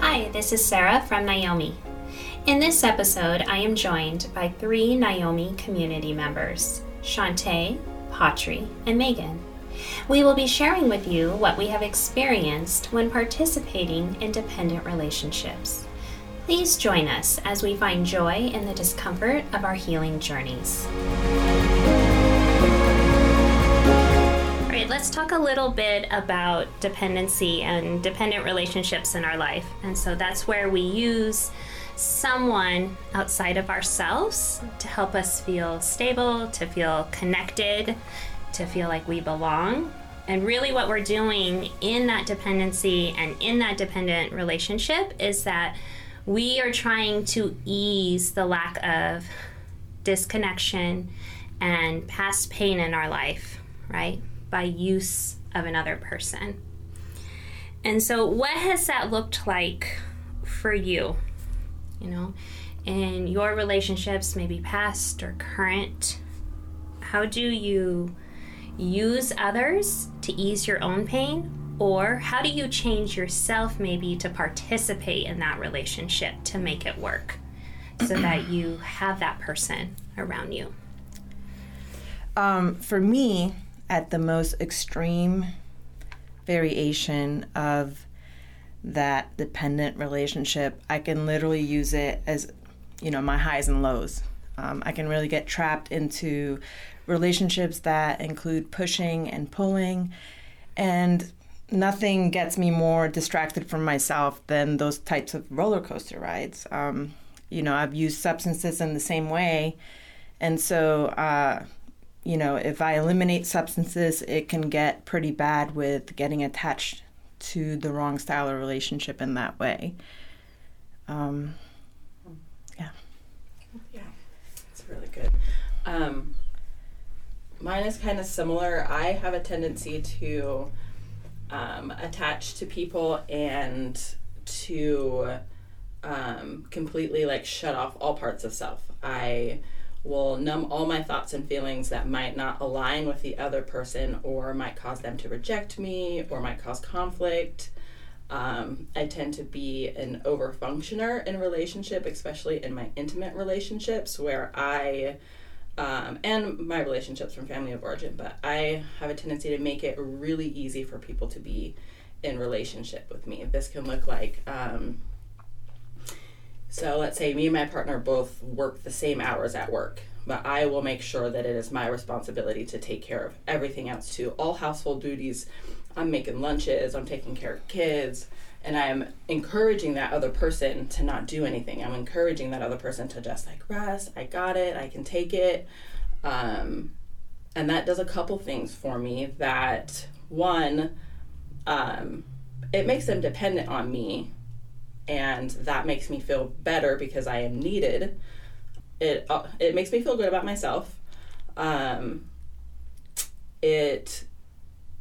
Hi, this is Sarah from Naomi. In this episode, I am joined by three Naomi community members Shantae, Patri, and Megan. We will be sharing with you what we have experienced when participating in dependent relationships. Please join us as we find joy in the discomfort of our healing journeys. Let's talk a little bit about dependency and dependent relationships in our life. And so that's where we use someone outside of ourselves to help us feel stable, to feel connected, to feel like we belong. And really, what we're doing in that dependency and in that dependent relationship is that we are trying to ease the lack of disconnection and past pain in our life, right? By use of another person. And so, what has that looked like for you? You know, in your relationships, maybe past or current, how do you use others to ease your own pain? Or how do you change yourself maybe to participate in that relationship to make it work so that you have that person around you? Um, for me, at the most extreme variation of that dependent relationship, I can literally use it as, you know, my highs and lows. Um, I can really get trapped into relationships that include pushing and pulling. And nothing gets me more distracted from myself than those types of roller coaster rides. Um, you know, I've used substances in the same way. And so, uh, you know, if I eliminate substances, it can get pretty bad with getting attached to the wrong style of relationship in that way. Um, yeah. Yeah, it's really good. Um, mine is kind of similar. I have a tendency to um, attach to people and to um, completely like shut off all parts of self. I will numb all my thoughts and feelings that might not align with the other person or might cause them to reject me or might cause conflict. Um, I tend to be an over functioner in relationship, especially in my intimate relationships where I um, and my relationships from family of origin, but I have a tendency to make it really easy for people to be in relationship with me. This can look like um, so let's say me and my partner both work the same hours at work, but I will make sure that it is my responsibility to take care of everything else too. All household duties. I'm making lunches, I'm taking care of kids, and I'm encouraging that other person to not do anything. I'm encouraging that other person to just like rest. I got it. I can take it. Um, and that does a couple things for me. That one, um, it makes them dependent on me and that makes me feel better because I am needed. It uh, it makes me feel good about myself. Um, it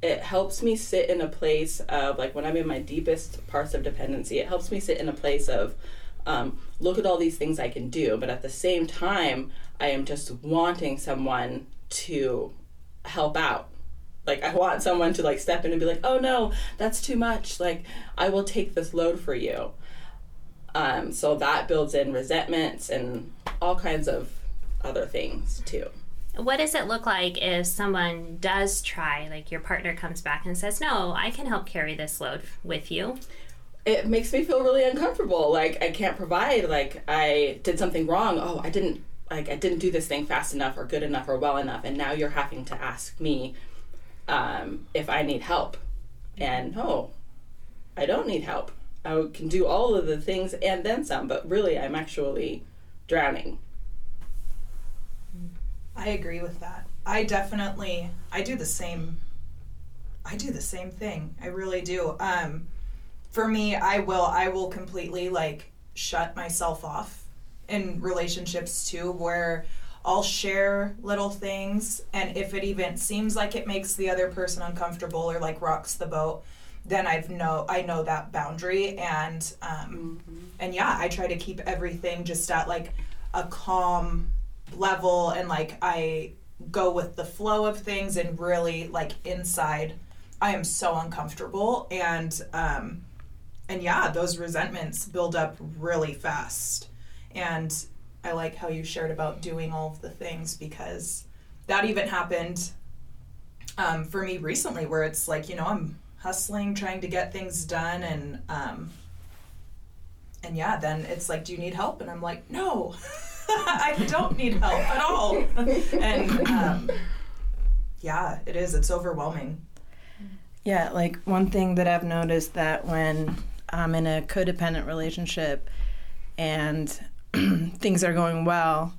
it helps me sit in a place of like when I'm in my deepest parts of dependency. It helps me sit in a place of um, look at all these things I can do, but at the same time, I am just wanting someone to help out like i want someone to like step in and be like oh no that's too much like i will take this load for you um, so that builds in resentments and all kinds of other things too. What does it look like if someone does try, like your partner comes back and says, No, I can help carry this load with you? It makes me feel really uncomfortable. Like I can't provide, like I did something wrong. Oh, I didn't like I didn't do this thing fast enough or good enough or well enough and now you're having to ask me um, if I need help. And oh, I don't need help. I can do all of the things and then some, but really I'm actually drowning. I agree with that. I definitely I do the same I do the same thing. I really do. Um for me, I will I will completely like shut myself off in relationships too where I'll share little things and if it even seems like it makes the other person uncomfortable or like rocks the boat, then I've know I know that boundary and um, mm-hmm. and yeah, I try to keep everything just at like a calm level and like I go with the flow of things and really like inside I am so uncomfortable and um and yeah, those resentments build up really fast. And I like how you shared about doing all of the things because that even happened um, for me recently, where it's like, you know, I'm hustling, trying to get things done, and um, and yeah, then it's like, do you need help? And I'm like, no, I don't need help at all. and um, yeah, it is. It's overwhelming. Yeah, like one thing that I've noticed that when I'm in a codependent relationship and things are going well,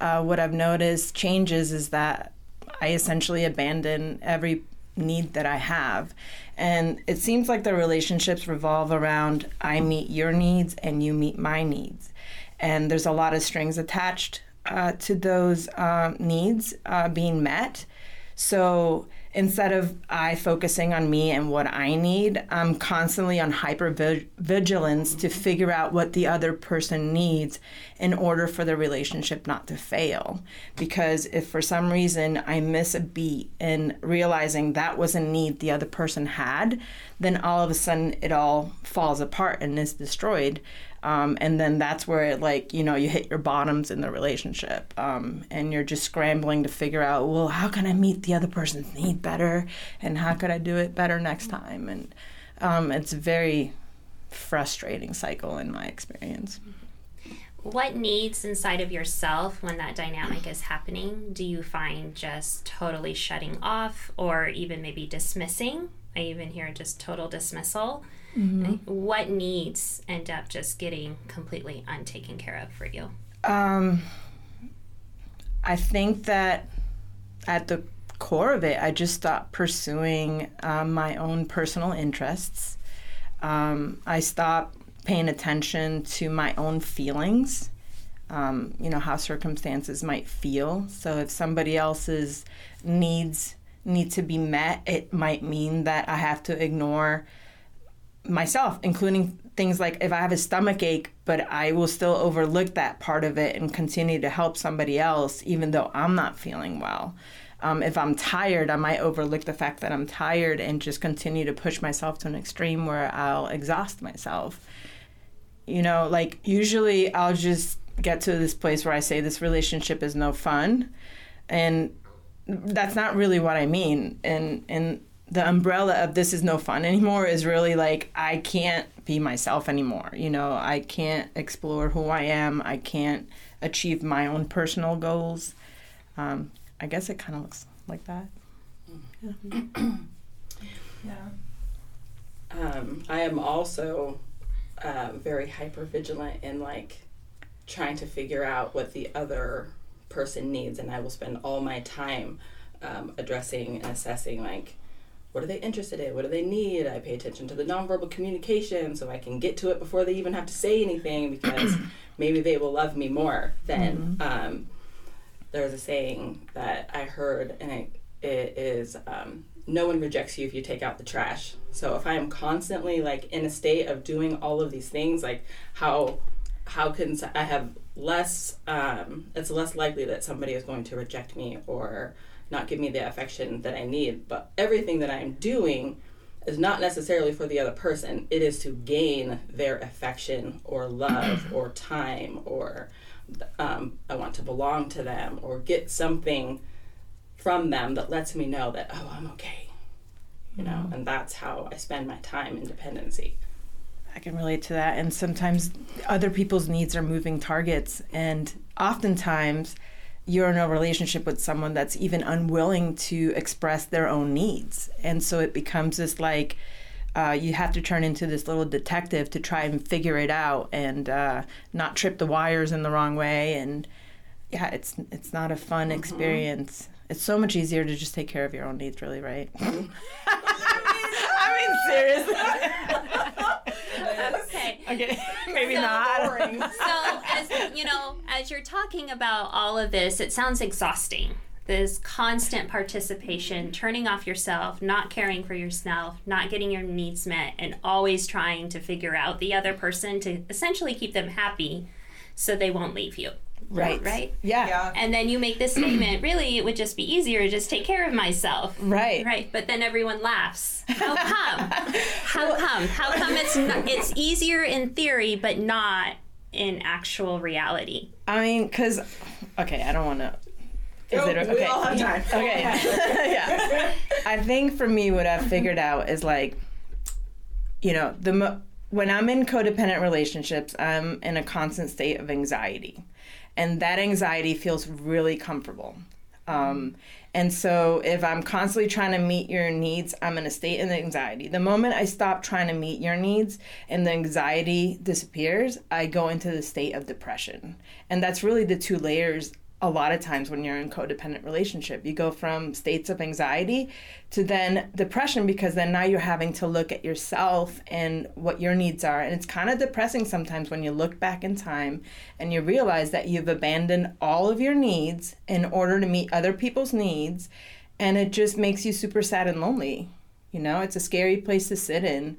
uh, what I've noticed changes is that I essentially abandon every need that I have. And it seems like the relationships revolve around I meet your needs and you meet my needs. And there's a lot of strings attached uh, to those uh, needs uh, being met. So instead of I focusing on me and what I need, I'm constantly on hyper vigilance to figure out what the other person needs in order for the relationship not to fail. Because if for some reason I miss a beat in realizing that was a need the other person had, then all of a sudden it all falls apart and is destroyed. Um, and then that's where it like you know you hit your bottoms in the relationship um, and you're just scrambling to figure out well how can i meet the other person's need better? And how could i do it better next time? And um, it's a very frustrating cycle in my experience. What needs inside of yourself when that dynamic is happening do you find just totally shutting off or even maybe dismissing? I even hear just total dismissal Mm-hmm. What needs end up just getting completely untaken care of for you? Um, I think that at the core of it, I just stopped pursuing um, my own personal interests. Um, I stopped paying attention to my own feelings. Um, you know how circumstances might feel. So if somebody else's needs need to be met, it might mean that I have to ignore myself, including things like if I have a stomach ache, but I will still overlook that part of it and continue to help somebody else, even though I'm not feeling well. Um, if I'm tired, I might overlook the fact that I'm tired and just continue to push myself to an extreme where I'll exhaust myself. You know, like usually I'll just get to this place where I say this relationship is no fun. And that's not really what I mean. And, and the umbrella of this is no fun anymore is really like I can't be myself anymore. You know, I can't explore who I am. I can't achieve my own personal goals. Um, I guess it kind of looks like that. Yeah. yeah. Um, I am also uh, very hyper vigilant in like trying to figure out what the other person needs, and I will spend all my time um, addressing and assessing like what are they interested in? What do they need? I pay attention to the nonverbal communication so I can get to it before they even have to say anything because maybe they will love me more than. Mm-hmm. Um, there's a saying that I heard, and it, it is um, no one rejects you if you take out the trash. So if I am constantly like in a state of doing all of these things, like how how can I have less? Um, it's less likely that somebody is going to reject me or not give me the affection that I need. But everything that I'm doing is not necessarily for the other person. It is to gain their affection or love or time or um, I want to belong to them or get something from them that lets me know that oh I'm okay. You know, mm-hmm. and that's how I spend my time in dependency. I can relate to that. And sometimes other people's needs are moving targets. And oftentimes, you're in a relationship with someone that's even unwilling to express their own needs. And so it becomes this like, uh, you have to turn into this little detective to try and figure it out and uh, not trip the wires in the wrong way. And yeah, it's it's not a fun mm-hmm. experience. It's so much easier to just take care of your own needs, really, right? I mean, seriously. okay. Okay. Maybe so, not. so, as you know, as you're talking about all of this, it sounds exhausting. This constant participation, turning off yourself, not caring for yourself, not getting your needs met, and always trying to figure out the other person to essentially keep them happy so they won't leave you. Right. Right? Yeah. Yeah. And then you make this statement, really, it would just be easier to just take care of myself. Right. Right, but then everyone laughs. How come? How come? How come it's not, it's easier in theory but not in actual reality? I mean, because, okay, I don't want to. Is Go, it we okay? all have time. Okay. yeah. I think for me, what I've figured out is like, you know, the mo- when I'm in codependent relationships, I'm in a constant state of anxiety, and that anxiety feels really comfortable. Um, and so, if I'm constantly trying to meet your needs, I'm in a state of anxiety. The moment I stop trying to meet your needs and the anxiety disappears, I go into the state of depression. And that's really the two layers a lot of times when you're in codependent relationship you go from states of anxiety to then depression because then now you're having to look at yourself and what your needs are. And it's kind of depressing sometimes when you look back in time and you realize that you've abandoned all of your needs in order to meet other people's needs and it just makes you super sad and lonely. You know it's a scary place to sit in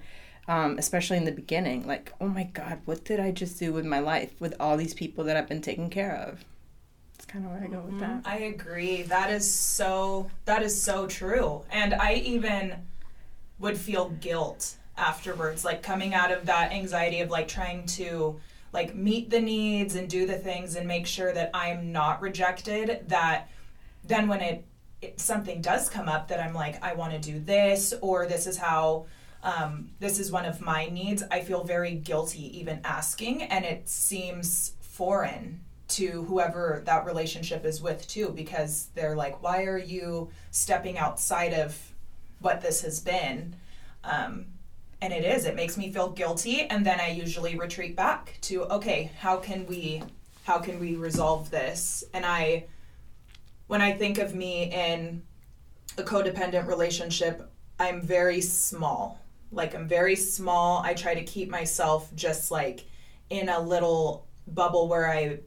um, especially in the beginning. Like oh my god what did i just do with my life with all these people that i've been taking care of kind of where I go with that. I agree. That is so that is so true. And I even would feel guilt afterwards like coming out of that anxiety of like trying to like meet the needs and do the things and make sure that I'm not rejected that then when it, it something does come up that I'm like I want to do this or this is how um, this is one of my needs I feel very guilty even asking and it seems foreign to whoever that relationship is with too because they're like why are you stepping outside of what this has been? Um, and it is it makes me feel guilty and then i usually retreat back to okay how can we how can we resolve this? And i when i think of me in a codependent relationship i'm very small. Like i'm very small. I try to keep myself just like in a little bubble where i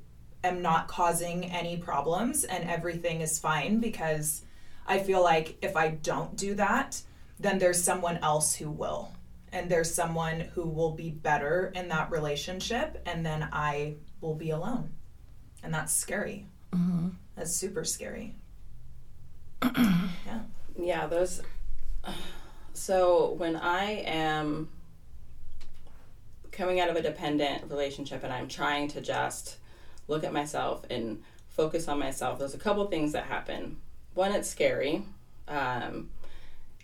am not causing any problems and everything is fine because I feel like if I don't do that, then there's someone else who will. And there's someone who will be better in that relationship, and then I will be alone. And that's scary. Mm-hmm. That's super scary. yeah. Yeah, those. So when I am coming out of a dependent relationship and I'm trying to just look at myself and focus on myself, there's a couple things that happen. One, it's scary. Um,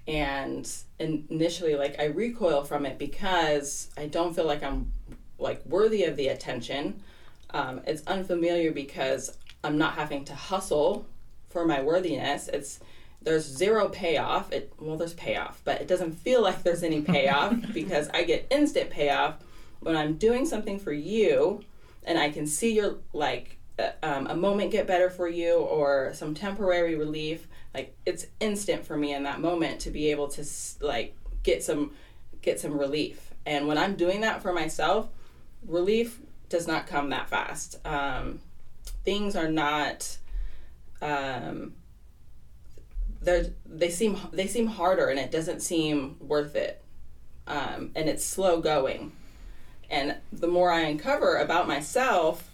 and initially, like, I recoil from it because I don't feel like I'm like worthy of the attention. Um, it's unfamiliar because I'm not having to hustle for my worthiness. It's there's zero payoff. It well, there's payoff, but it doesn't feel like there's any payoff because I get instant payoff when I'm doing something for you, and I can see your like uh, um, a moment get better for you or some temporary relief. Like it's instant for me in that moment to be able to like get some get some relief. And when I'm doing that for myself, relief does not come that fast. Um, things are not. Um, they seem they seem harder and it doesn't seem worth it um, and it's slow going and the more i uncover about myself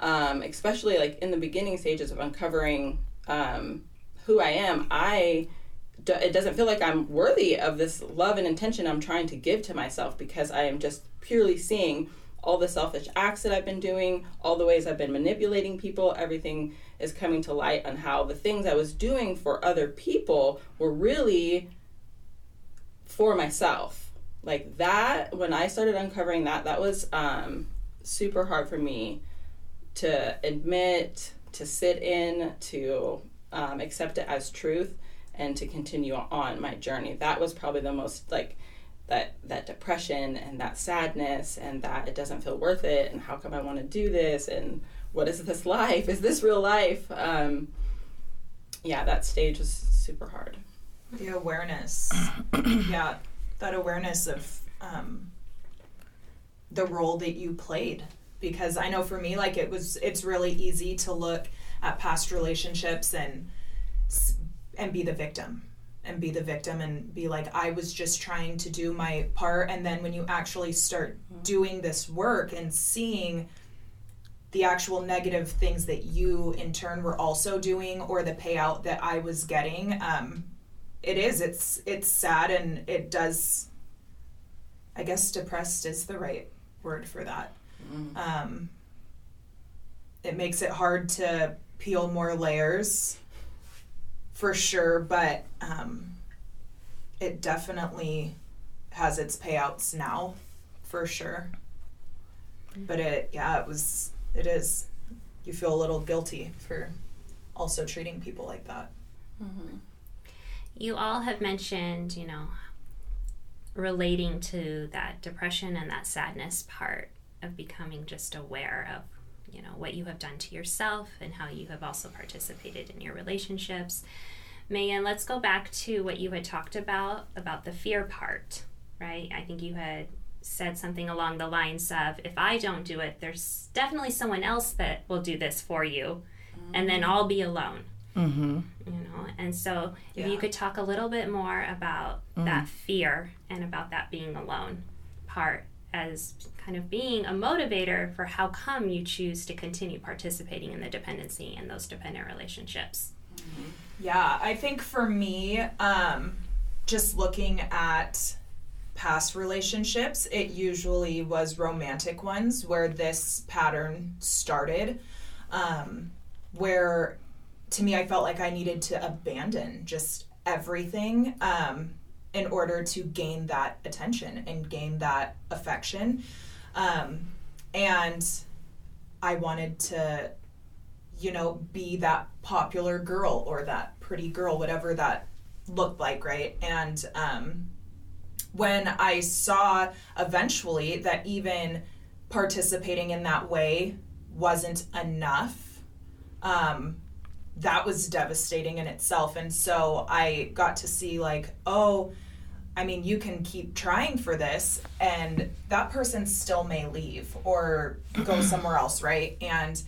um, especially like in the beginning stages of uncovering um, who i am i do, it doesn't feel like i'm worthy of this love and intention i'm trying to give to myself because i am just purely seeing all the selfish acts that i've been doing all the ways i've been manipulating people everything is coming to light on how the things i was doing for other people were really for myself like that when i started uncovering that that was um, super hard for me to admit to sit in to um, accept it as truth and to continue on my journey that was probably the most like that that depression and that sadness and that it doesn't feel worth it and how come i want to do this and what is this life is this real life um, yeah that stage was super hard The awareness. yeah. That awareness of um, the role that you played. Because I know for me, like it was, it's really easy to look at past relationships and and be the victim and be the victim and be like I was just trying to do my part and then when you actually start doing this work and seeing the actual negative things that you in turn were also doing or the payout that I was getting. Um, it is. It's it's sad and it does. I guess depressed is the right word for that. Um, it makes it hard to peel more layers, for sure. But um, it definitely has its payouts now, for sure. But it, yeah, it was. It is. You feel a little guilty for also treating people like that. You all have mentioned, you know, relating to that depression and that sadness part of becoming just aware of, you know, what you have done to yourself and how you have also participated in your relationships. Megan, let's go back to what you had talked about about the fear part, right? I think you had said something along the lines of if I don't do it, there's definitely someone else that will do this for you, and then mm. I'll be alone Mm-hmm. you know and so if you could talk a little bit more about that fear and about that being alone part as kind of being a motivator for how come you choose to continue participating in the dependency and those dependent relationships Yeah, I think for me, um, just looking at past relationships, it usually was romantic ones where this pattern started. Um, where to me, I felt like I needed to abandon just everything um, in order to gain that attention and gain that affection. Um, and I wanted to you know, be that popular girl or that pretty girl, whatever that looked like, right? And um, when I saw eventually that even participating in that way wasn't enough, um, that was devastating in itself. And so I got to see, like, oh, I mean, you can keep trying for this, and that person still may leave or go somewhere else, right? And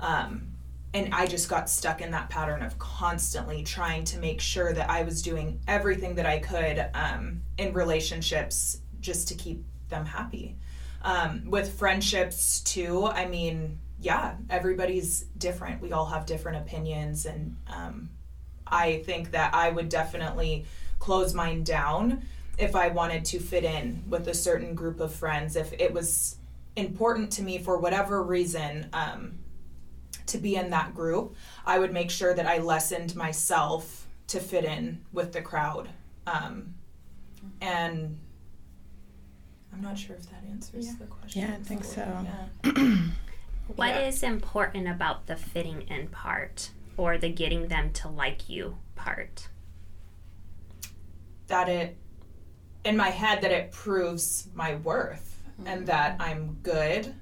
um, and I just got stuck in that pattern of constantly trying to make sure that I was doing everything that I could um, in relationships just to keep them happy. Um, with friendships too, I mean, yeah, everybody's different. We all have different opinions, and um, I think that I would definitely close mine down if I wanted to fit in with a certain group of friends. If it was important to me for whatever reason, um, to be in that group, I would make sure that I lessened myself to fit in with the crowd. Um, and I'm not sure if that answers the question. Yeah, I think so. Yeah. What is Yeah. important about the fitting in part or the getting them to like you part That it, in my head, that it proves my worth and that I'm good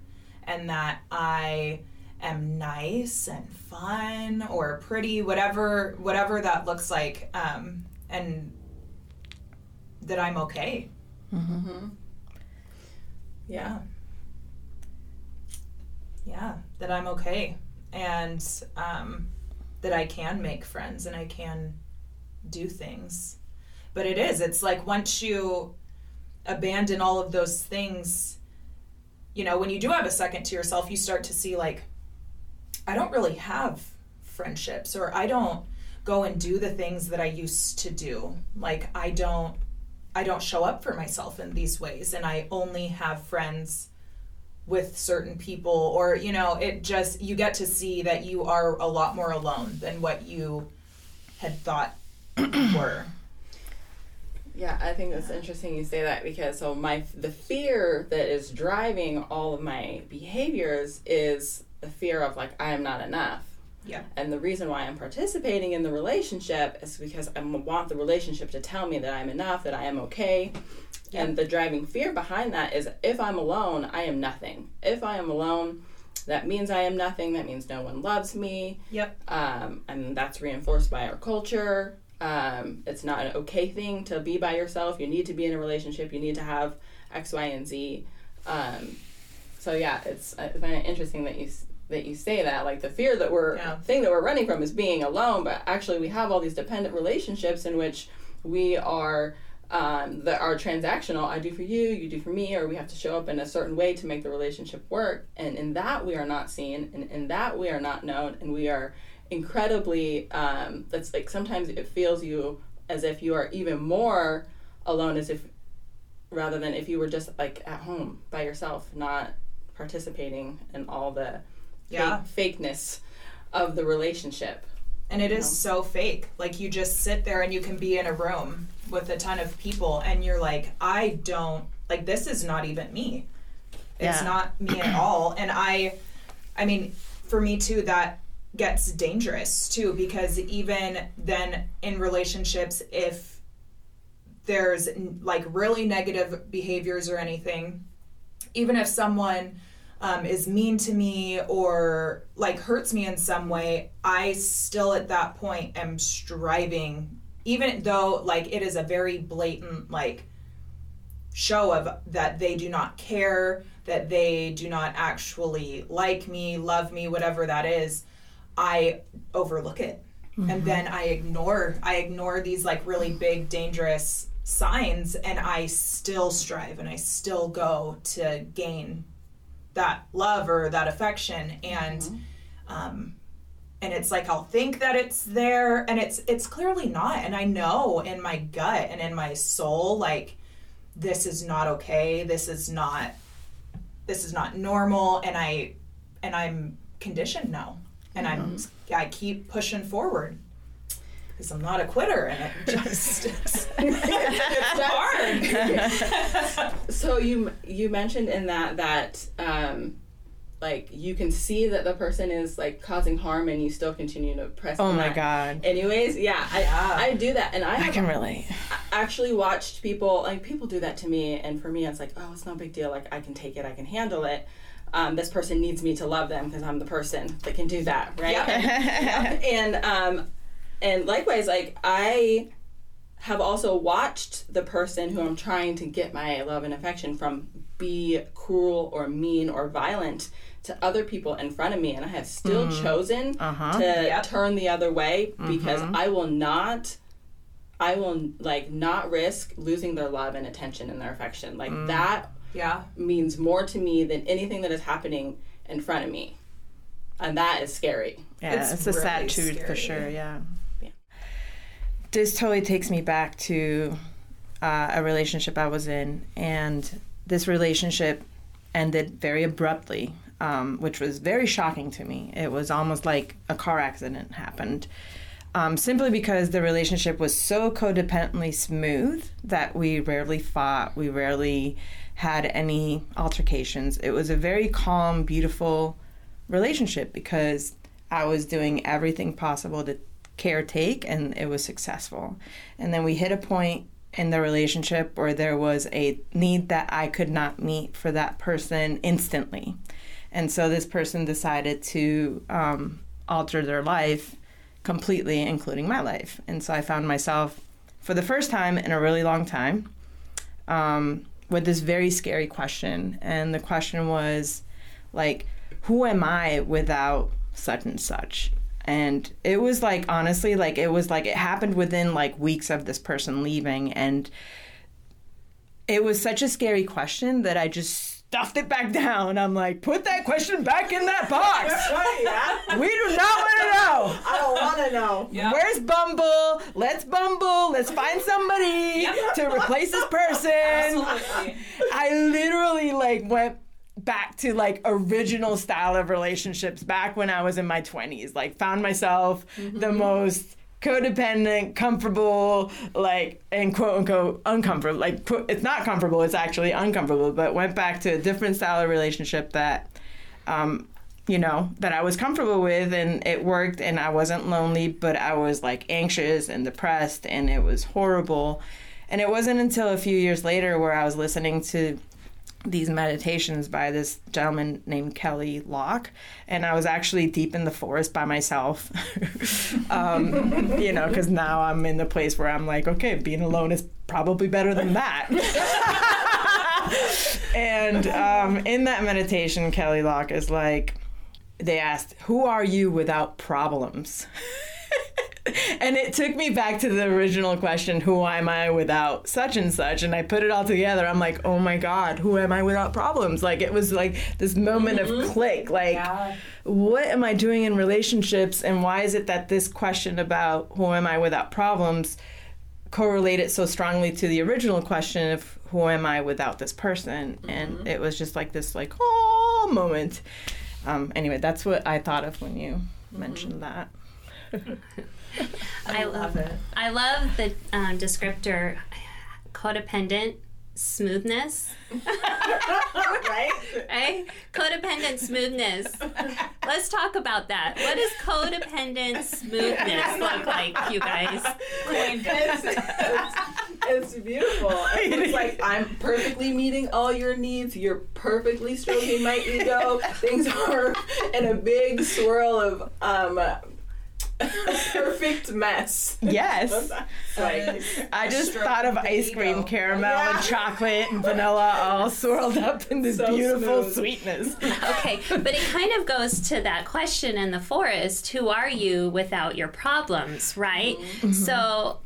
and that I am nice and fun or pretty, whatever whatever that looks like, um, and that I'm okay. Yeah. Yeah, that I'm okay and um, that I can make friends and I can do things. But it is, it's like once you abandon all of those things, you know, when you do have a second to yourself, you start to see, like, I don't really have friendships or I don't go and do the things that I used to do. Like, I don't. I don't show up for myself in these ways and I only have friends with certain people or you know it just you get to see that you are a lot more alone than what you had thought were Yeah, I think it's interesting you say that because so my the fear that is driving all of my behaviors is the fear of like I am not enough. Yeah. And the reason why I'm participating in the relationship is because I want the relationship to tell me that I'm enough, that I am okay. And the driving fear behind that is if I'm alone, I am nothing. If I am alone, that means I am nothing. That means no one loves me. yep Um, and that's reinforced by our culture. Um, it's not an okay thing to be by yourself. You need to be in a relationship. You need to have X, Y, and Z. Um, so yeah, it's I find it interesting that you that you say that. Like the fear that we're Yeah. thing that we're running from is being alone, but actually we have all these dependent relationships in which we are um, that are transactional. I do for you, you do for me, or we have to show up in a certain way to make the relationship work. And in that, we are not seen, and in that, we are not known, and we are incredibly. Um, that's like sometimes it feels you as if you are even more alone, as if rather than if you were just like at home by yourself, not participating in all the Yeah. fake, fakeness of the relationship. And it is know? so fake. Like you just sit there and you can be in a room with a ton of people and you're like, I don't like this is not even me. It's Yeah. not me at all. And I I mean, for me too, that gets dangerous too, because even then in relationships, if there's like really negative behaviors or anything, even if someone um, is mean to me or like hurts me in some way, I still at that point am striving, even though like it is a very blatant like show of that they do not care, that they do not actually like me, love me, whatever that is. I overlook it. And then I ignore I ignore these like really big dangerous signs and I still strive and I still go to gain that love or that affection and um and it's like I'll think that it's there and it's it's clearly not. And I know in my gut and in my soul like this is not okay. This is not this is not normal. And I and I'm conditioned now. And I'm I keep pushing forward. Because I'm not a quitter and it just it's, it's hard. So you you mentioned in that that um, like you can see that the person is like causing harm and you still continue to press. Oh my that. god. Anyways, yeah, I Yeah. I do that, and I, I have can relate. actually watched people like people do that to me, and for me, it's like, oh, it's no big deal. Like I can take it, I can handle it. Um, this person needs me to love them because I'm the person that can do that, right? and um, and likewise, like I have also watched the person who I'm trying to get my love and affection from be cruel or mean or violent to other people in front of me, and I have still chosen Uh-huh. to Yep. turn the other way because I will not. I will like not risk losing their love and attention and their affection. Like that yeah means more to me than anything that is happening in front of me. And that is scary. Yeah, It's it's, a sad really truth for sure. Yeah. Yeah. This totally takes me back to uh, a relationship I was in, and this relationship ended very abruptly, um, which was very shocking to me. It was almost like a car accident happened. Um, simply because the relationship was so codependently smooth that we rarely fought, we rarely had any altercations. It was a very calm, beautiful relationship because I was doing everything possible to caretake and it was successful. And then we hit a point in the relationship where there was a need that I could not meet for that person instantly. And so this person decided to um, alter their life completely, including my life. And so I found myself, for the first time in a really long time, um, with this very scary question. And the question was, like, who am I without such and such? And it was like, honestly, like, it was like, it happened within like weeks of this person leaving. And it was such a scary question that I just stuffed it back down. I'm like, put that question back in that box. we do not want to know. I don't want to know. yeah Where's Bumble? Let's Bumble. Let's find somebody to replace this person. absolutely I literally like went back to like original style of relationships back when I was in my 20s. Like found myself the mm-hmm. most codependent, comfortable, like and quote unquote uncomfortable. Like it's not comfortable, it's actually uncomfortable, but went back to a different style of relationship that um you know, that I was comfortable with and it worked and I wasn't lonely, but I was like anxious and depressed and it was horrible. And it wasn't until a few years later where I was listening to these meditations by this gentleman named Kelly Locke, and I was actually deep in the forest by myself. um, you know, because now I'm in the place where I'm like, okay, being alone is probably better than that. and um, in that meditation, Kelly Locke is like, they asked, Who are you without problems? and it took me back to the original question who am i without such and such? And i put it all together. I'm like oh my god who am i without problems? Like it was like this moment of mm-hmm. click like Yeah. what am i doing in relationships? And why is it that this question about who am i without problems correlated so strongly to the original question of who am i without this person? And mm-hmm. it was just like this like oh moment. Um, anyway that's what i thought of when you mentioned mm-hmm. that I love it. I love the um, descriptor codependent smoothness. right? Right? Codependent smoothness. Let's talk about that. What does codependent smoothness look like, you guys? It's, it's, it's beautiful. It's like I'm perfectly meeting all your needs. You're perfectly stroking my ego. Things are in a big swirl of um, perfect mess. yes Like, uh, I just thought of of the ice cream, caramel, Yeah. and chocolate and vanilla all swirled up in this So beautiful smooth. sweetness. Okay, but it kind of goes to that question in the forest who are you without your problems, right? Mm-hmm. So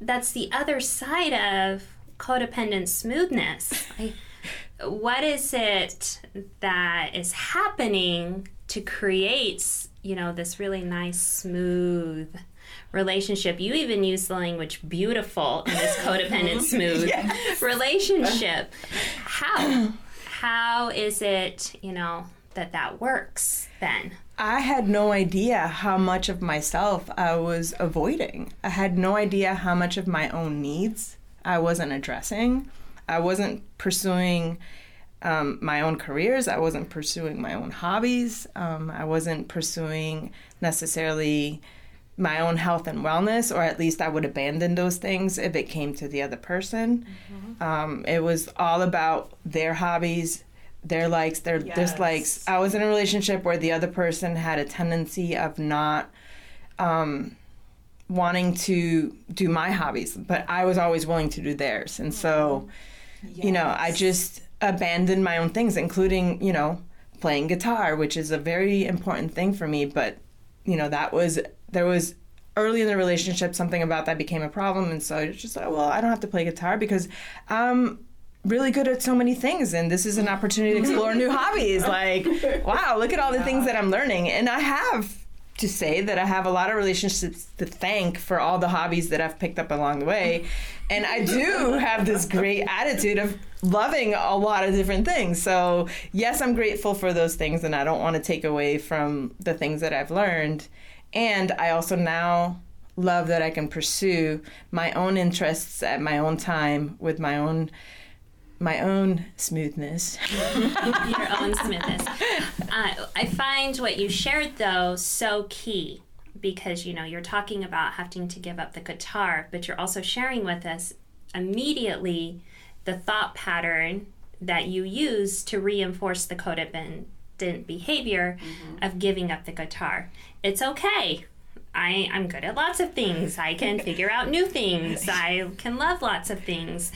that's the other side of codependent smoothness. Like, what is it that is happening to create, you know, this really nice, smooth relationship? You even use the language beautiful in this codependent smooth Yes. relationship. How? How is it, you know, that that works then? I had no idea how much of myself I was avoiding. I had no idea how much of my own needs I wasn't addressing. I wasn't pursuing um, my own careers. I wasn't pursuing my own hobbies. Um, I wasn't pursuing necessarily my own health and wellness, or at least I would abandon those things if it came to the other person. Um, it was all about their hobbies, their likes, their Yes. dislikes. I was in a relationship where the other person had a tendency of not um, wanting to do my hobbies, but I was always willing to do theirs. And so, you know, I just abandoned my own things, including, you know, playing guitar, which is a very important thing for me. But, you know, that was, there was early in the relationship, something about that became a problem. And so it's just like, well, I don't have to play guitar because I'm really good at so many things. And this is an opportunity to explore new hobbies. Like, wow, look at all the things that I'm learning. And I have to say that I have a lot of relationships to thank for all the hobbies that I've picked up along the way. And I do have this great attitude of loving a lot of different things. So, yes, I'm grateful for those things and I don't want to take away from the things that I've learned. And I also now love that I can pursue my own interests at my own time with my own my own smoothness. Your own smoothness. Uh, I find what you shared though so key because you know you're talking about having to give up the guitar, but you're also sharing with us immediately the thought pattern that you use to reinforce the codependent behavior of giving up the guitar. It's okay. I, I'm good at lots of things. I can figure out new things. I can love lots of things.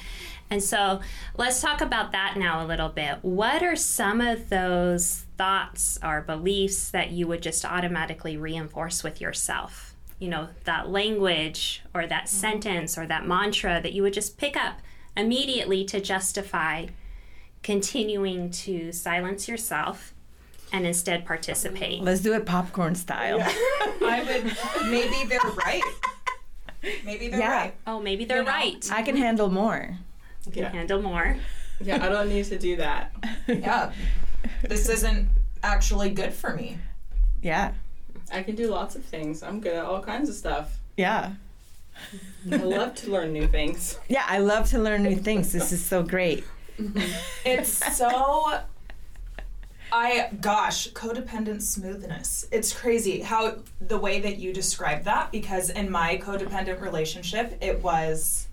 And so let's talk about that now a little bit. What are some of those thoughts or beliefs that you would just automatically reinforce with yourself? You know, that language or that mm. sentence or that mantra that you would just pick up immediately to justify continuing to silence yourself and instead participate. Let's do it popcorn style. I would. Maybe they're right. Maybe they're Yeah. right. Oh, maybe they're You know, right. I can handle more. You can Yeah. handle more. yeah, I don't need to do that. Yeah. This isn't actually good for me. Yeah. I can do lots of things. I'm good at all kinds of stuff. Yeah. I love to learn new things. Yeah, I love to learn new things. This is so great. Mm-hmm. It's so. I gosh, codependent smoothness. It's crazy how the way that you describe that because in my codependent relationship, it was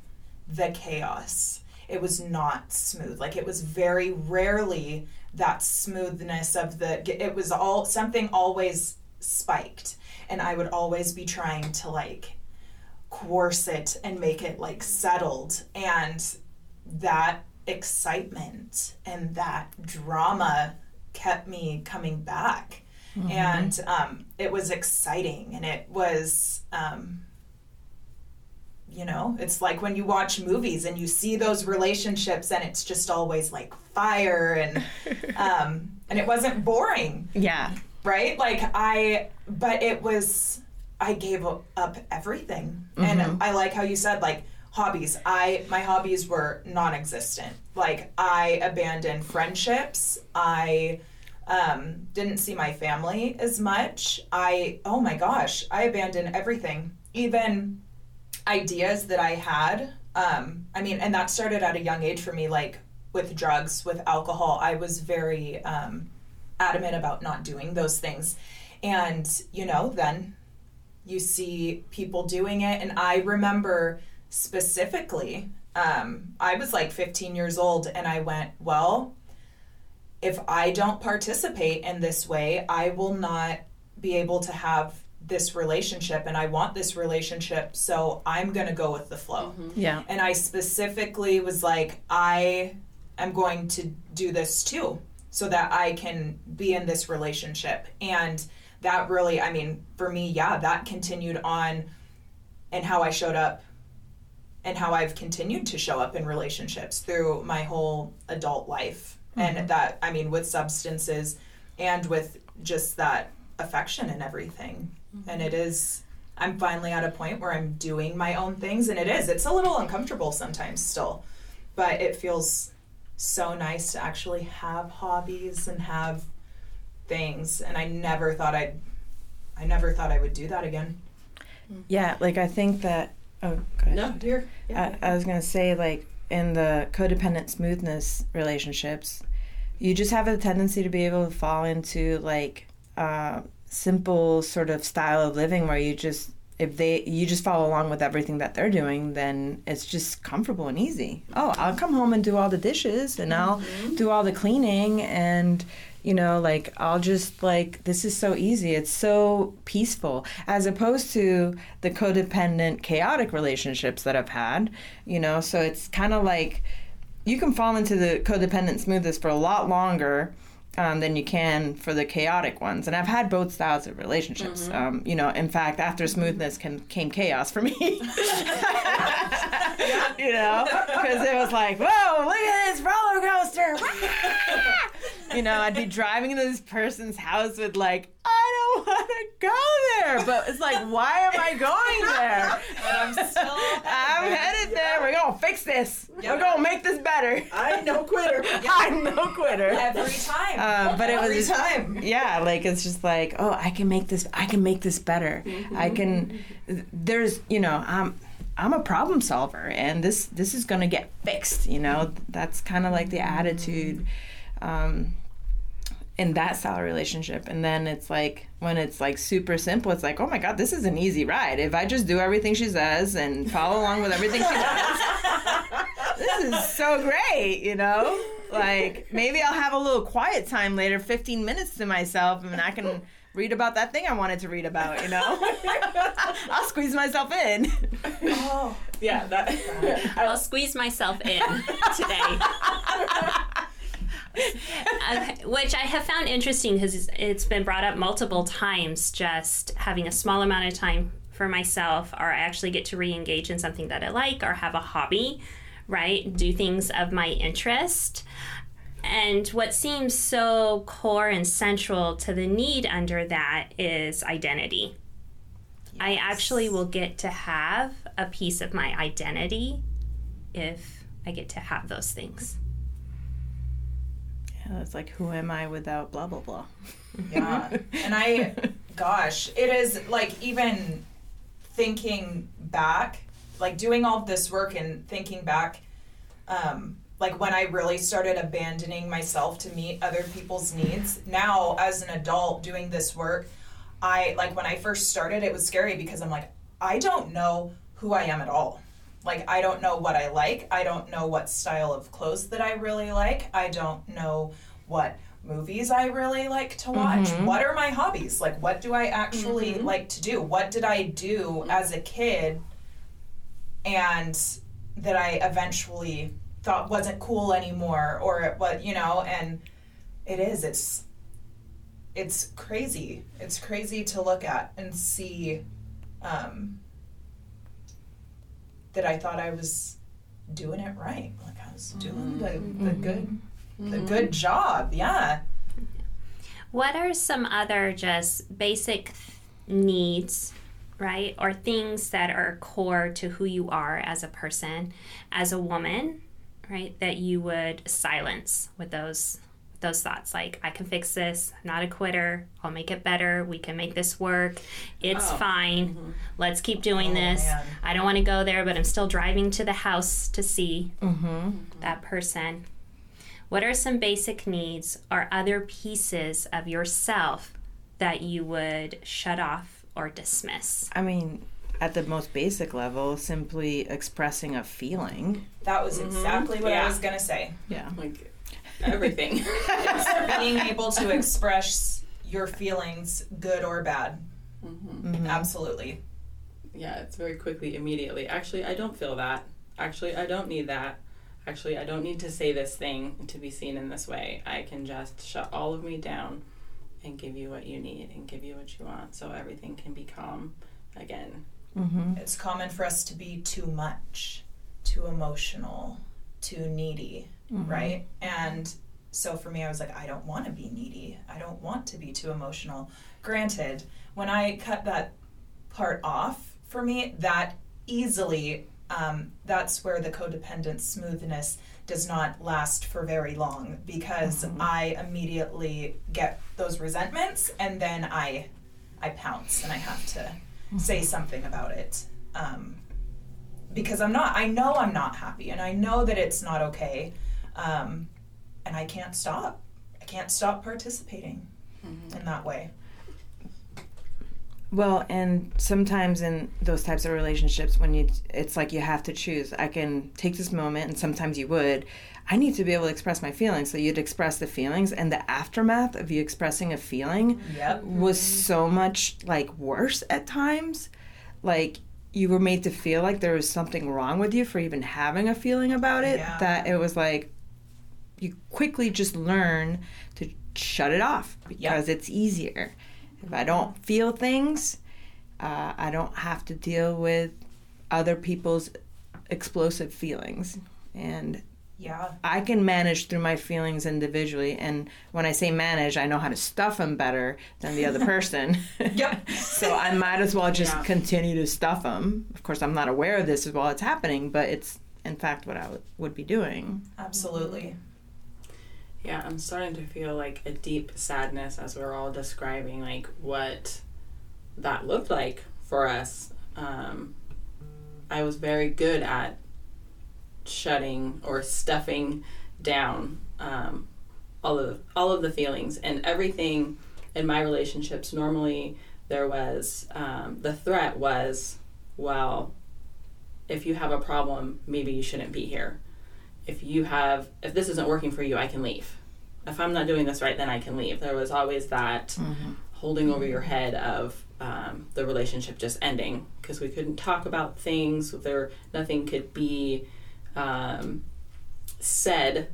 the chaos. It was not smooth. Like it was very rarely that smoothness of the it was all something always spiked. And I would always be trying to like coerce it and make it like settled. And that excitement and that drama kept me coming back. And um, it was exciting and it was um, you know it's like when you watch movies and you see those relationships and it's just always like fire and um, and it wasn't boring. Yeah. right? Like i but it was i gave up everything. And i like how you said like hobbies. I my hobbies were non-existent. Like i abandoned friendships. I um, didn't see my family as much. I oh my gosh i abandoned everything. Even ideas that i had um, i mean and that started at a young age for me like with drugs with alcohol i was very um, adamant about not doing those things. And, you know, then you see people doing it. And I remember specifically, um, I was like 15 years old and I went, well, if I don't participate in this way, I will not be able to have this relationship and I want this relationship, so I'm going to go with the flow. Mm-hmm. Yeah. And I specifically was like, I am going to do this too, so that I can be in this relationship. And that really, I mean, for me, yeah, that continued on and how I showed up and how I've continued to show up in relationships through my whole adult life. Mm-hmm. And that, I mean, with substances and with just that affection and everything. And it is, I'm finally at a point where I'm doing my own things. And it is, it's a little uncomfortable sometimes still, but it feels so nice to actually have hobbies and have things. And I never thought I'd, I never thought I would do that again. Yeah. Like I think that. Oh, go ahead. No, dear. Yeah. I, I was gonna say like in the codependent smoothness relationships, you just have a tendency to be able to fall into like uh, simple sort of style of living where you just if they you just follow along with everything that they're doing, then it's just comfortable and easy. Oh, I'll come home and do all the dishes and I'll mm-hmm. do all the cleaning and you know like I'll just like this is so easy. It's so peaceful as opposed to the codependent chaotic relationships that I've had, you know. So it's kind of like you can fall into the codependent smoothness for a lot longer um, than you can for the chaotic ones. And I've had both styles of relationships. Um, you know, in fact, after smoothness can, came chaos for me. you know, because it was like, whoa, look at this roller coaster. you know, I'd be driving into this person's house with like, I don't want to go there, but it's like, why am I going there? But I'm still. I'm headed there. We're gonna fix this. We're gonna make this better. I'm no quitter. I'm no quitter. Every time. Uh, but it was Every time. yeah like it's just like oh i can make this i can make this better i can there's you know i'm i'm a problem solver and this this is gonna get fixed you know that's kind of like the attitude um in that style of relationship and then it's like when it's like super simple it's like oh my god this is an easy ride if i just do everything she says and follow along with everything she does this is so great, you know? Like maybe I'll have a little quiet time later, 15 minutes to myself, and I can read about that thing I wanted to read about, you know? I'll squeeze myself in. Oh. Yeah, that. I'll squeeze myself in today. Okay, which I have found interesting because it's been brought up multiple times. Just having a small amount of time for myself, or I actually get to re-engage in something that I like, or have a hobby, right? Do things of my interest. And what seems so core and central to the need under that is identity. I actually will get to have a piece of my identity if I get to have those things. Yeah, it's like, who am I without blah, blah, blah. Yeah. And I, gosh, it is like even thinking back, like doing all this work and thinking back, um, like when I really started abandoning myself to meet other people's needs. Now, as an adult doing this work, I, like when I first started, it was scary because I'm like, I don't know who I am at all. Like, I don't know what I like. I don't know what style of clothes that I really like. I don't know what movies I really like to watch. Mm-hmm. What are my hobbies? Like, what do I actually mm-hmm. like to do? What did I do mm-hmm. as a kid and that I eventually thought wasn't cool anymore or what, you know, and it is, it's it's crazy. It's crazy to look at and see um, that I thought I was doing it right. Like I was doing the, the good the good job. Yeah. What are some other just basic needs, right? Or things that are core to who you are as a person, as a woman, right? That you would silence with those those thoughts like I can fix this, I'm not a quitter, I'll make it better, we can make this work. It's Oh. fine. Let's keep doing Oh, this. man. I don't want to go there, but I'm still driving to the house to see Mm-hmm. that person. What are some basic needs or other pieces of yourself that you would shut off or dismiss? I mean, at the most basic level, simply expressing a feeling. That was exactly what I was gonna say. Yeah. Like everything. Being able to express your feelings, good or bad. Mhm. Absolutely. Yeah, it's very quickly, immediately. Actually, I don't feel that. Actually, I don't need that. Actually, I don't need to say this thing to be seen in this way. I can just shut all of me down and give you what you need and give you what you want so everything can be calm again. Mm-hmm. It's common for us to be too much, too emotional, too needy, right? And so for me, I was like, I don't want to be needy. I don't want to be too emotional. Granted, when I cut that part off for me, that easily, um, that's where the codependent smoothness does not last for very long because I immediately get those resentments and then I, I pounce and I have to say something about it. Um, because I'm not, I know I'm not happy and I know that it's not okay. Um, and I can't stop. I can't stop participating in that way. Well, and sometimes in those types of relationships, when you, it's like you have to choose. I can take this moment, and sometimes you would. I need to be able to express my feelings. So you'd express the feelings, and the aftermath of you expressing a feeling Yep. was so much like worse at times. Like you were made to feel like there was something wrong with you for even having a feeling about it. Yeah. That it was like you quickly just learn to shut it off because it's easier. If I don't feel things, uh, I don't have to deal with other people's explosive feelings. And Yeah. I can manage through my feelings individually. And when I say manage, I know how to stuff them better than the other person. Yep. so I might as well just Yeah. continue to stuff them. Of course, I'm not aware of this while it's happening, but it's in fact what I would, would be doing. Absolutely. Yeah, I'm starting to feel like a deep sadness as we're all describing like what that looked like for us. Um, I was very good at shutting or stuffing down um, all of all of the feelings. And everything in my relationships. Normally, there was um, the threat was, well, if you have a problem, maybe you shouldn't be here. If you have if this isn't working for you i can leave. If i'm not doing this right then i can leave. There was always that holding over your head of um, the relationship just ending because we couldn't talk about things there nothing could be um, said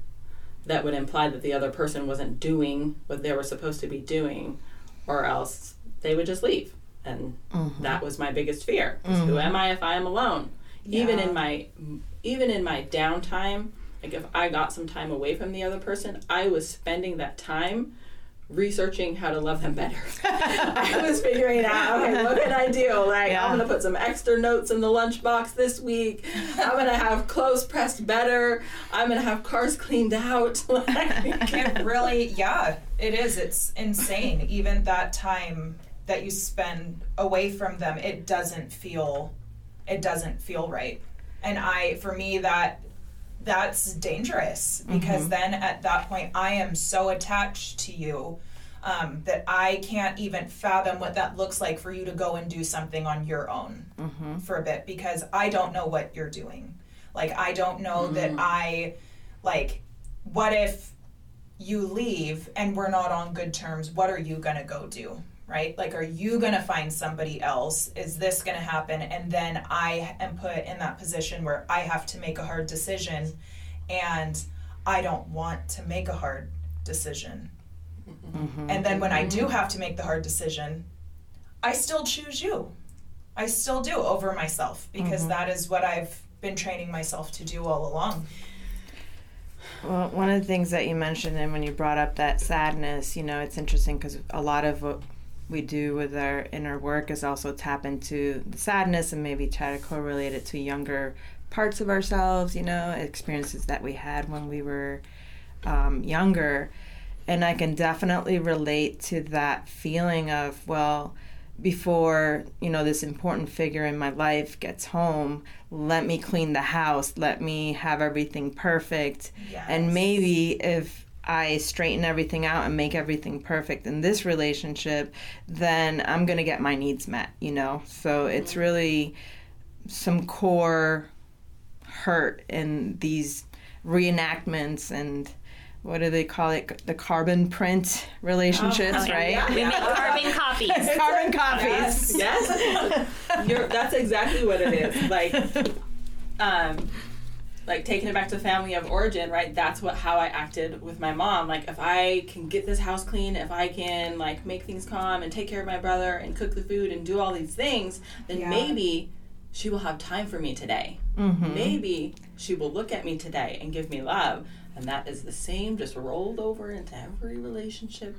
that would imply that the other person wasn't doing what they were supposed to be doing or else they would just leave. And that was my biggest fear 'Cause who am i if i am alone even in my even in my downtime like if i got some time away from the other person i was spending that time researching how to love them better i was figuring out okay what can i do like Yeah. i'm gonna put some extra notes in the lunchbox this week i'm gonna have clothes pressed better i'm gonna have cars cleaned out Like, It really, yeah, it is. It's insane. Even that time that you spend away from them, it doesn't feel, it doesn't feel right. And I, for me, that that's dangerous mm-hmm. because then at that point I am so attached to you um, that I can't even fathom what that looks like for you to go and do something on your own mm-hmm. for a bit because I don't know what you're doing. Like I don't know that mm. I like what if you leave and we're not on good terms, what are you going to go do? Right? Like, are you going to find somebody else? Is this going to happen? And then I am put in that position where I have to make a hard decision and I don't want to make a hard decision. Mm-hmm. And then when I do mm-hmm. have to make the hard decision, I still choose you. I still do over myself because mm-hmm. that is what I've been training myself to do all along. Well, one of the things that you mentioned, and when you brought up that sadness, you know, it's interesting because a lot of what we do with our inner work is also tap into the sadness and maybe try to correlate it to younger parts of ourselves, you know, experiences that we had when we were um, younger. And I can definitely relate to that feeling of, well, before you know this important figure in my life gets home let me clean the house let me have everything perfect and maybe if i straighten everything out and make everything perfect in this relationship then i'm going to get my needs met you know so it's really some core hurt in these reenactments and what do they call it the carbon print relationships Oh, yeah. right We make carbon copies. carbon copies Yes. You're, that's exactly what it is. Like, um, like taking it back to the family of origin, right? That's what how I acted with my mom. Like, if I can get this house clean, if I can like make things calm and take care of my brother and cook the food and do all these things, then Yeah. maybe she will have time for me today. Mm-hmm. Maybe she will look at me today and give me love. And that is the same, just rolled over into every relationship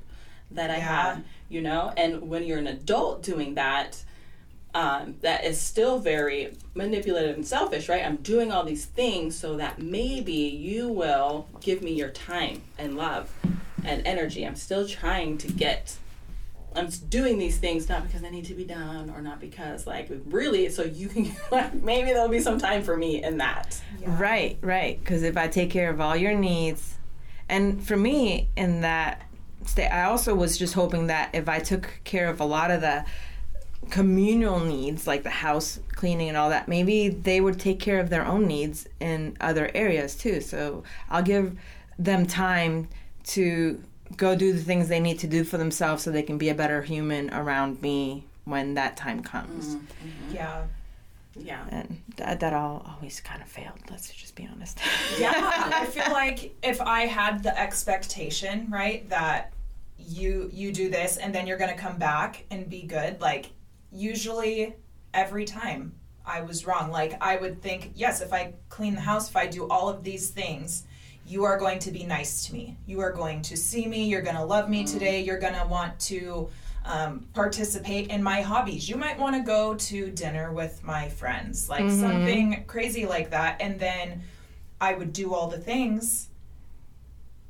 that I Yeah. have, you know? And when you're an adult doing that, um, that is still very manipulative and selfish, right? I'm doing all these things so that maybe you will give me your time and love and energy. I'm still trying to get. I'm doing these things not because I need to be done or not because like really so you can like maybe there'll be some time for me in that. Right, right. Because if I take care of all your needs, and for me, in that state, I also was just hoping that if I took care of a lot of the communal needs, like the house cleaning and all that, maybe they would take care of their own needs in other areas too. So I'll give them time to go do the things they need to do for themselves so they can be a better human around me when that time comes. Mm, mm-hmm. Yeah. Yeah. And that, that all always kind of failed, let's just be honest. Yeah. I feel like if I had the expectation, right, that you you do this and then you're going to come back and be good, like usually every time I was wrong. Like I would think, yes, if I clean the house, if I do all of these things, you are going to be nice to me. You are going to see me. You're going to love me mm-hmm. today. You're going to want to um, participate in my hobbies. You might want to go to dinner with my friends, like mm-hmm. something crazy like that. And then I would do all the things,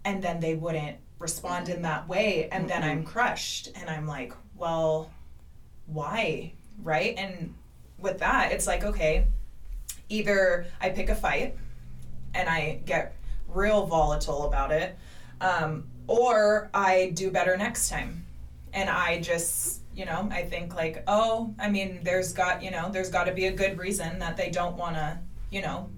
and then they wouldn't respond in that way. And then I'm mm-hmm. crushed. And I'm like, well, why? Right? And with that, it's like, okay, either I pick a fight and I get real volatile about it, um, or I do better next time. And I just, you know, I think like, oh, I mean, there's got, you know, there's got to be a good reason that they don't want to, you know,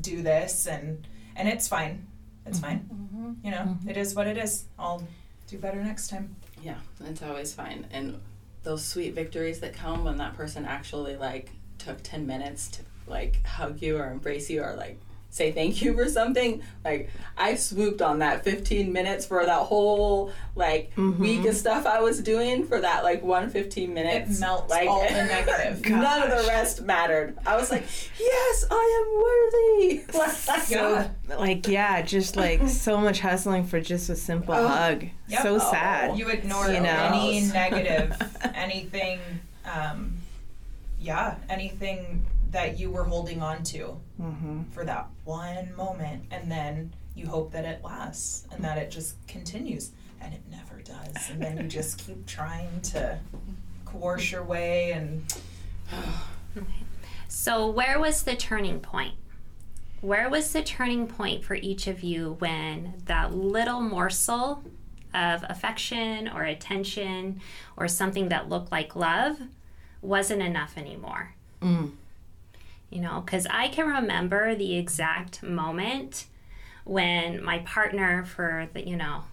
do this, and and it's fine, it's mm-hmm. fine. Mm-hmm. You know, mm-hmm. it is what it is. I'll do better next time. Yeah, it's always fine. And those sweet victories that come when that person actually like took 10 minutes to like hug you or embrace you or like say thank you for something like i swooped on that 15 minutes for that whole like week of stuff i was doing for that like one 15 minutes melts like all the negative. none of the rest mattered i was like yes i am worthy Yeah. like yeah, just like so much hustling for just a simple Oh. hug. Yep. So Oh. sad. You ignore You know? any negative, anything, um, yeah, anything that you were holding on to hmm for that one moment, and then you hope that it lasts and that it just continues, and it never does. And then you just keep trying to coerce your way, and So, where was the turning point? Where was the turning point for each of you when that little morsel of affection or attention or something that looked like love wasn't enough anymore? Mm. You know, because I can remember the exact moment when my partner, for the, you know,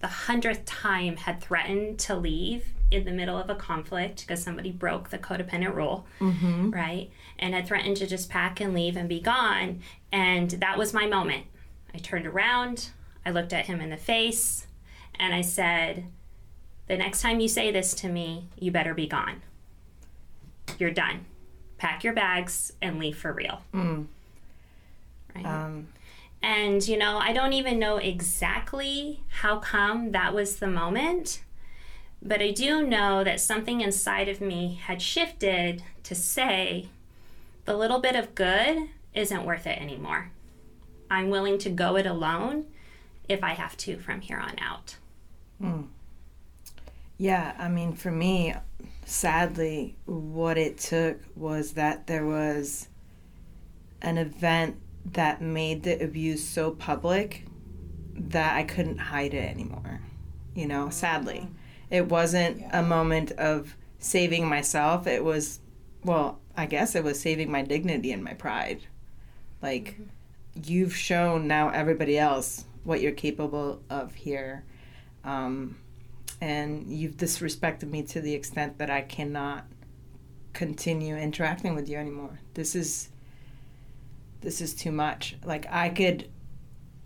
the hundredth time had threatened to leave in the middle of a conflict because somebody broke the codependent rule, mm-hmm. right? And had threatened to just pack and leave and be gone. And that was my moment. I turned around, I looked at him in the face, and I said, The next time you say this to me, you better be gone. You're done. Pack your bags and leave for real. Right? Um, And, you know, I don't even know exactly how come that was the moment, but I do know that something inside of me had shifted to say, the little bit of good isn't worth it anymore. I'm willing to go it alone if I have to from here on out. Yeah, I mean, for me, sadly, what it took was that there was an event that made the abuse so public that I couldn't hide it anymore. You know, sadly. It wasn't a moment of saving myself. It was, well, I guess it was saving my dignity and my pride. Like, you've shown now everybody else what you're capable of here. Um, and you've disrespected me to the extent that I cannot continue interacting with you anymore. This is this is too much. Like I could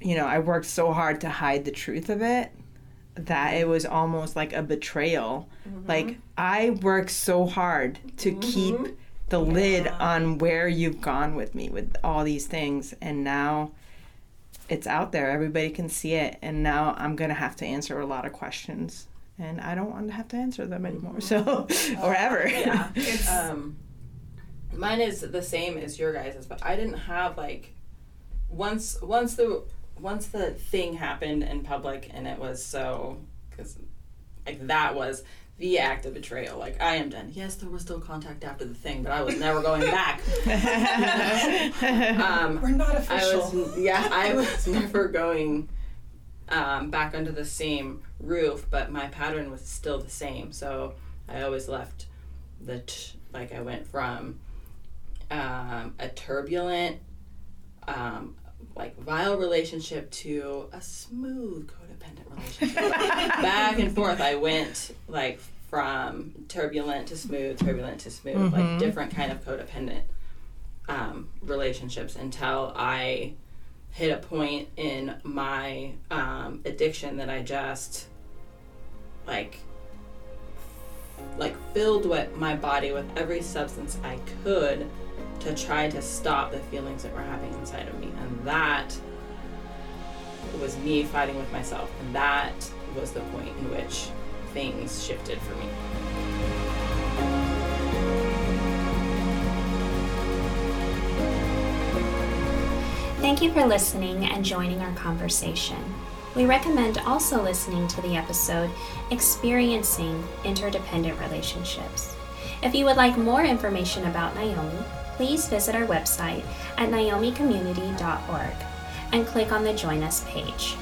you know, I worked so hard to hide the truth of it that it was almost like a betrayal. Mm-hmm. Like I worked so hard to mm-hmm. keep the lid on where you've gone with me with all these things and now it's out there. Everybody can see it and now I'm going to have to answer a lot of questions and I don't want to have to answer them anymore. So or ever. Yeah. It's Um, mine is the same as your guys's, but I didn't have like once once the once the thing happened in public and it was so because like that was the act of betrayal. Like I am done. Yes, there was still contact after the thing, but I was never going back. um, we're not I official. was yeah, I was never going um, back under the same roof, but my pattern was still the same. So I always left the t- like I went from um, a turbulent, um, like vile relationship to a smooth codependent relationship. back and forth. I went like from turbulent to smooth, turbulent to smooth, like different kind of codependent um, relationships until I hit a point in my um, addiction that I just like like filled what my body with every substance I could to try to stop the feelings that were happening inside of me. And that was me fighting with myself. And that was the point in which things shifted for me Thank you for listening and joining our conversation. We recommend also listening to the episode Experiencing Interdependent Relationships. If you would like more information about Naomi, please visit our website at naomicommunity.org and click on the Join Us page.